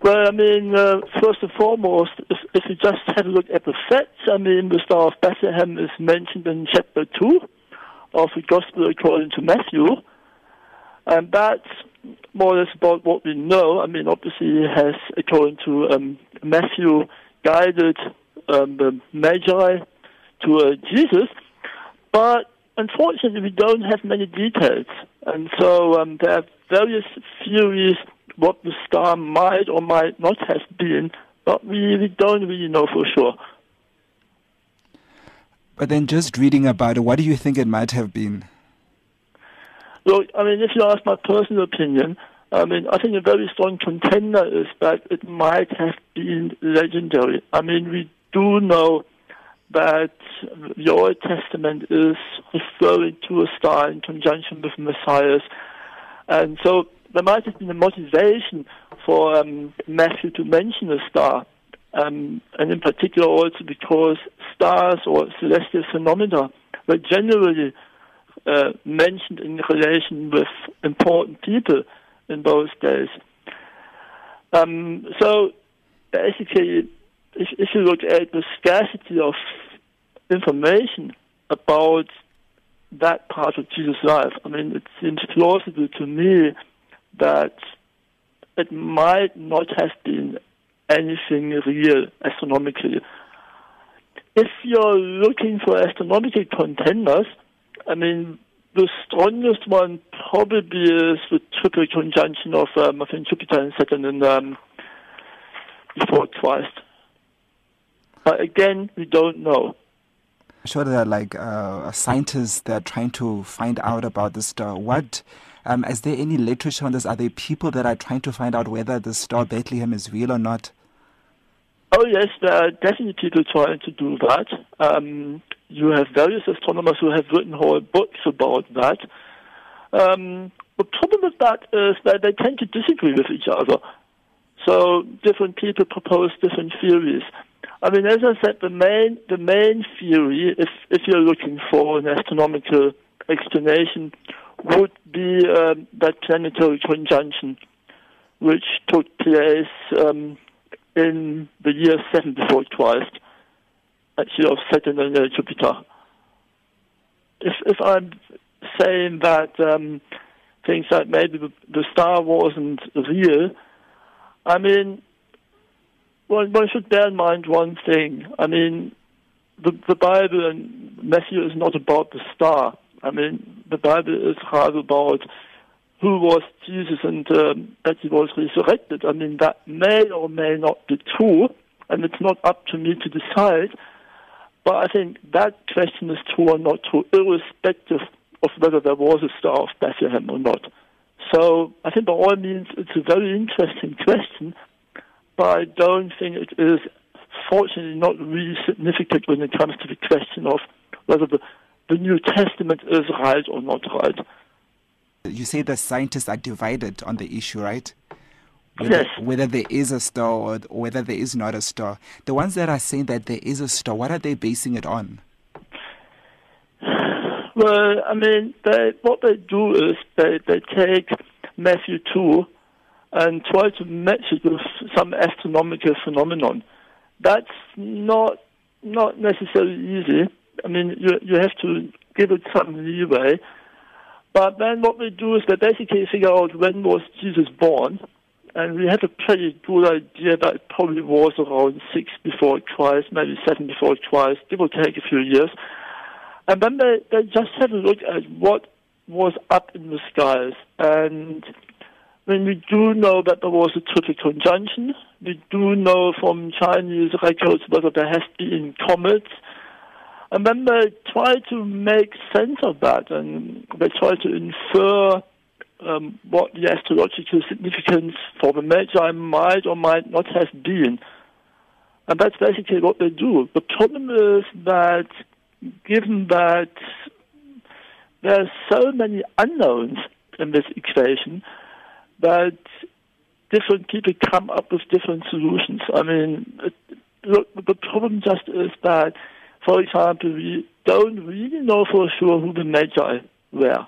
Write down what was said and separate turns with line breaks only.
Well, I mean, uh, first and foremost, if, if you just have a look at the facts, I mean, the Star of Bethlehem is mentioned in chapter 2 of the Gospel according to Matthew. And that's more or less about what we know. I mean, obviously, it has, according to um, Matthew, guided um, the Magi to uh, Jesus. But unfortunately, we don't have many details. And so um, there are various theories what the star might or might not have been, but we, we don't really know for sure.
But then, just reading about it, what do you think it might have been?
Look, I mean, if you ask my personal opinion, I mean, I think a very strong contender is that it might have been legendary. I mean, we do know that the Old Testament is referring to a star in conjunction with Messiah. And so there might have been a motivation for um, Matthew to mention a star, um, and in particular also because stars or celestial phenomena were generally uh, mentioned in relation with important people in those days. Um, so basically, if, if you look at the scarcity of information about that part of Jesus' life, I mean, it seems plausible to me that it might not have been anything real astronomically. If you're looking for astronomical contenders, I mean, the strongest one probably is the triple conjunction of, um, I think, Jupiter and Saturn in, um, before Christ. But again, we don't know.
Sure, there are like uh, scientists that are trying to find out about this star. What um, is there any literature on this? Are there people that are trying to find out whether the star Bethlehem is real or not?
Oh yes, there are definitely people trying to do that. Um, you have various astronomers who have written whole books about that. Um, the problem with that is that they tend to disagree with each other. So different people propose different theories. I mean, as I said, the main the main theory, if if you're looking for an astronomical explanation, would be um, that planetary conjunction, which took place um, in the year 7 before Christ, actually of Saturn and Jupiter. If, if I'm saying that um, things like maybe the, the star wasn't real, I mean, one, one should bear in mind one thing. I mean, the, the Bible and Matthew is not about the star. I mean, the Bible is rather about who was Jesus and um, that he was resurrected. I mean, that may or may not be true, and it's not up to me to decide. But I think that question is true or not true, irrespective of whether there was a Star of Bethlehem or not. So I think by all means it's a very interesting question, but I don't think it is, fortunately, not really significant when it comes to the question of whether the the New Testament is right or not right.
You say the scientists are divided on the issue, right? Whether,
yes.
whether there is a star or whether there is not a star. The ones that are saying that there is a star, what are they basing it on?
Well, I mean, they, what they do is they, they take Matthew 2 and try to match it with some astronomical phenomenon. That's not not necessarily easy I mean, you you have to give it some leeway. But then what we do is we basically figure out when was Jesus born, and we have a pretty good idea that it probably was around six before Christ, maybe seven before Christ, It will take a few years. And then they, they just have a look at what was up in the skies. And when we do know that there was a triple conjunction, we do know from Chinese records whether there has been comets, and then they try to make sense of that, and they try to infer um, what the astrological significance for the Magi might or might not have been. And that's basically what they do. The problem is that given that there are so many unknowns in this equation, that different people come up with different solutions. I mean, it, look, the problem just is that for example, we don't really know for sure who the Magi were.